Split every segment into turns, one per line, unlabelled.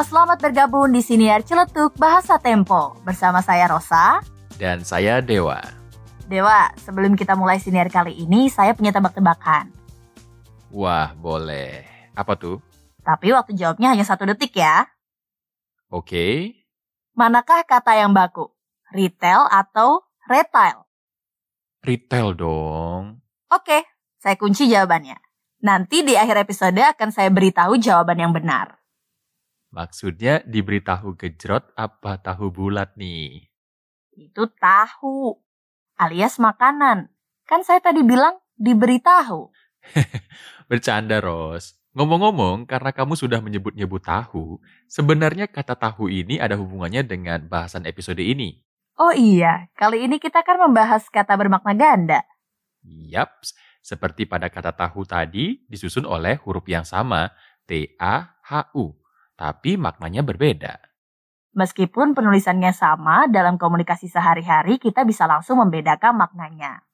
Halo, selamat bergabung di Siniar Celetuk Bahasa Tempo. Bersama saya Rosa.
Dan saya Dewa.
Dewa, sebelum kita mulai siniar kali ini, saya punya tebak-tebakan.
Wah, boleh. Apa tuh?
Tapi waktu jawabnya hanya satu detik ya.
Oke.
Manakah kata yang baku? Retail atau retail?
Retail dong.
Oke, saya kunci jawabannya. Nanti di akhir episode akan saya beritahu jawaban yang benar.
Maksudnya diberi tahu gejrot apa tahu bulat nih?
Itu tahu, alias makanan. Kan saya tadi bilang diberi tahu.
Bercanda, Ros. Ngomong-ngomong, karena kamu sudah menyebut-nyebut tahu, sebenarnya kata tahu ini ada hubungannya dengan bahasan episode ini.
Oh iya, kali ini kita akan membahas kata bermakna ganda.
Yaps, seperti pada kata tahu tadi disusun oleh huruf yang sama, T-A-H-U, tapi maknanya berbeda.
Meskipun penulisannya sama, dalam komunikasi sehari-hari kita bisa langsung membedakan maknanya.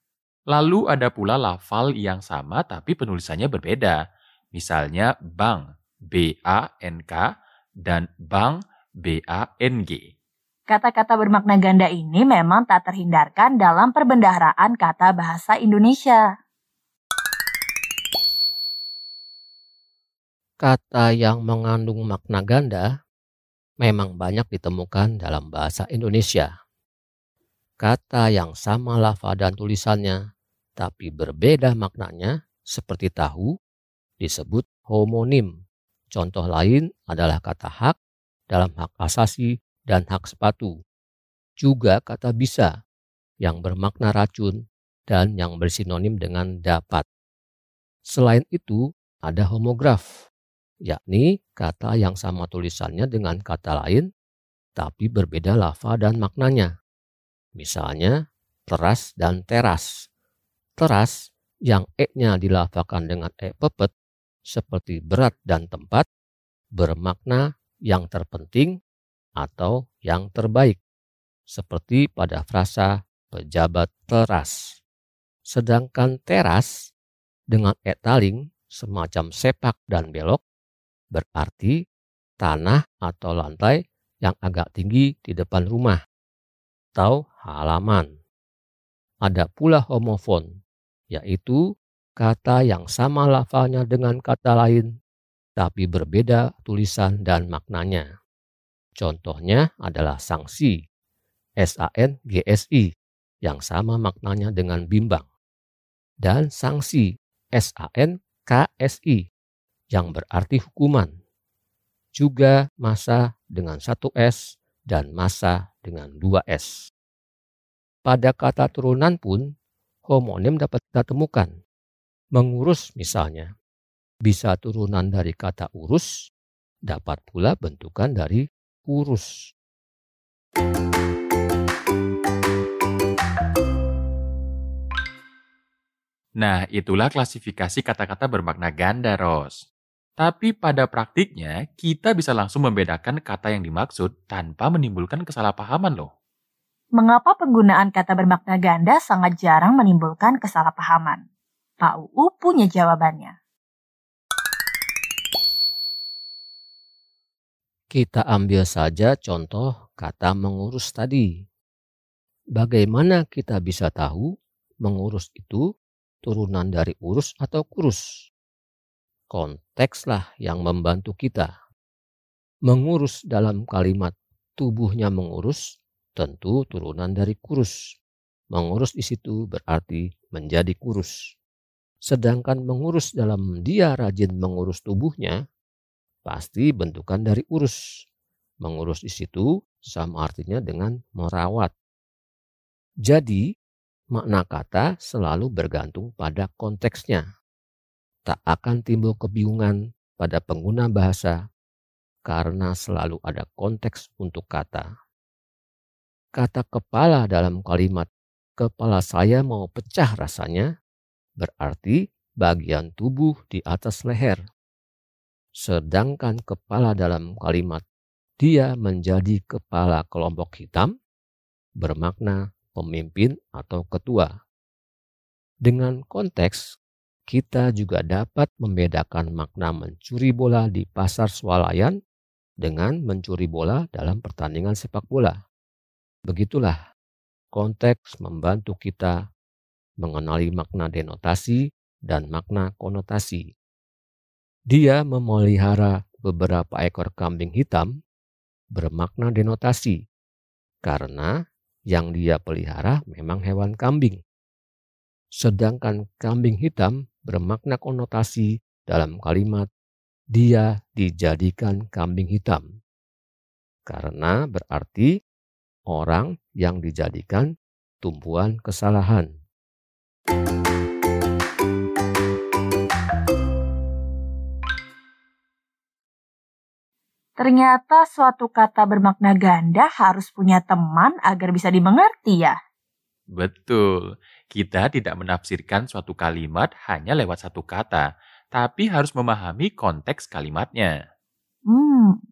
Lalu ada pula lafal yang sama tapi penulisannya berbeda. Misalnya bank, B-A-N-K, dan bank, B-A-N-G.
Kata-kata bermakna ganda ini memang tak terhindarkan dalam perbendaharaan kata bahasa Indonesia.
Kata yang mengandung makna ganda memang banyak ditemukan dalam bahasa Indonesia. Kata yang sama lafaz dan tulisannya, tapi berbeda maknanya, seperti tahu, disebut homonim. Contoh lain adalah kata hak dalam hak asasi dan hak sepatu. Juga kata bisa yang bermakna racun dan yang bersinonim dengan dapat. Selain itu, ada homograf yakni kata yang sama tulisannya dengan kata lain, tapi berbeda lafaz dan maknanya. Misalnya, teras dan teras. Teras yang e-nya dilafakan dengan e pepet, seperti berat dan tempat, bermakna yang terpenting atau yang terbaik, seperti pada frasa pejabat teras. Sedangkan teras dengan e taling semacam sepak dan belok berarti tanah atau lantai yang agak tinggi di depan rumah atau halaman. Ada pula homofon, yaitu kata yang sama lafalnya dengan kata lain, tapi berbeda tulisan dan maknanya. Contohnya adalah sanksi, S-A-N-G-S-I, yang sama maknanya dengan bimbang. Dan sanksi, S-A-N-K-S-I, yang berarti hukuman. Juga masa dengan satu S dan masa dengan dua S. Pada kata turunan pun, homonim dapat kita temukan. Mengurus misalnya, bisa turunan dari kata urus, dapat pula bentukan dari urus.
Nah, itulah klasifikasi kata-kata bermakna ganda, Ros. Tapi pada praktiknya, kita bisa langsung membedakan kata yang dimaksud tanpa menimbulkan kesalahpahaman loh.
Mengapa penggunaan kata bermakna ganda sangat jarang menimbulkan kesalahpahaman? Pak UU punya jawabannya.
Kita ambil saja contoh kata mengurus tadi. Bagaimana kita bisa tahu mengurus itu turunan dari urus atau kurus? Kontekslah yang membantu kita. Mengurus dalam kalimat tubuhnya mengurus tentu turunan dari kurus. Mengurus di situ berarti menjadi kurus. Sedangkan mengurus dalam dia rajin mengurus tubuhnya pasti bentukan dari urus. Mengurus di situ sama artinya dengan merawat. Jadi, makna kata selalu bergantung pada konteksnya tak akan timbul kebingungan pada pengguna bahasa karena selalu ada konteks untuk kata. Kata kepala dalam kalimat kepala saya mau pecah rasanya berarti bagian tubuh di atas leher. Sedangkan kepala dalam kalimat dia menjadi kepala kelompok hitam bermakna pemimpin atau ketua. Dengan konteks kita juga dapat membedakan makna mencuri bola di pasar swalayan dengan mencuri bola dalam pertandingan sepak bola. Begitulah konteks membantu kita mengenali makna denotasi dan makna konotasi. Dia memelihara beberapa ekor kambing hitam bermakna denotasi karena yang dia pelihara memang hewan kambing. Sedangkan kambing hitam bermakna konotasi dalam kalimat dia dijadikan kambing hitam. Karena berarti orang yang dijadikan tumpuan kesalahan.
Ternyata suatu kata bermakna ganda harus punya teman agar bisa dimengerti ya.
Betul, kita tidak menafsirkan suatu kalimat hanya lewat satu kata, tapi harus memahami konteks kalimatnya.
Hmm,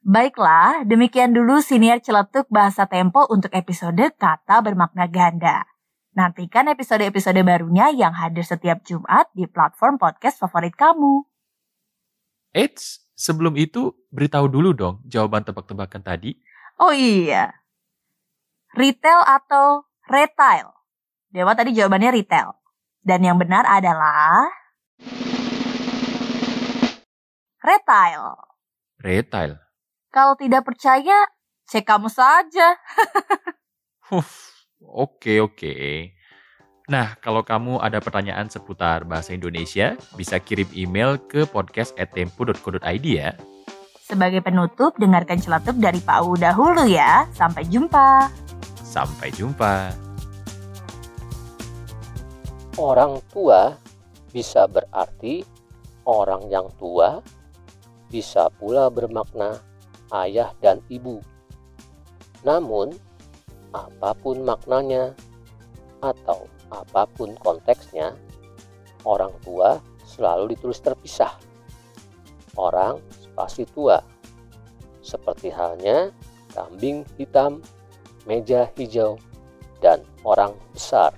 baiklah, demikian dulu siniar celetuk bahasa tempo untuk episode kata bermakna ganda. Nantikan episode-episode barunya yang hadir setiap Jumat di platform podcast favorit kamu.
Eits, sebelum itu beritahu dulu dong jawaban tebak-tebakan tadi.
Oh iya. Retail atau retail? Dewa tadi jawabannya retail. Dan yang benar adalah retail.
Retail.
Kalau tidak percaya, cek kamu saja.
Oke oke. Nah, kalau kamu ada pertanyaan seputar bahasa Indonesia, bisa kirim email ke podcast@tempo.co.id ya.
Sebagai penutup, dengarkan celetuk dari Pak U dahulu ya. Sampai jumpa.
Sampai jumpa.
Orang tua bisa berarti orang yang tua, bisa pula bermakna ayah dan ibu. Namun, apa pun maknanya atau apa pun konteksnya, orang tua selalu ditulis terpisah. Orang spasi tua, seperti halnya kambing hitam, meja hijau, dan orang besar.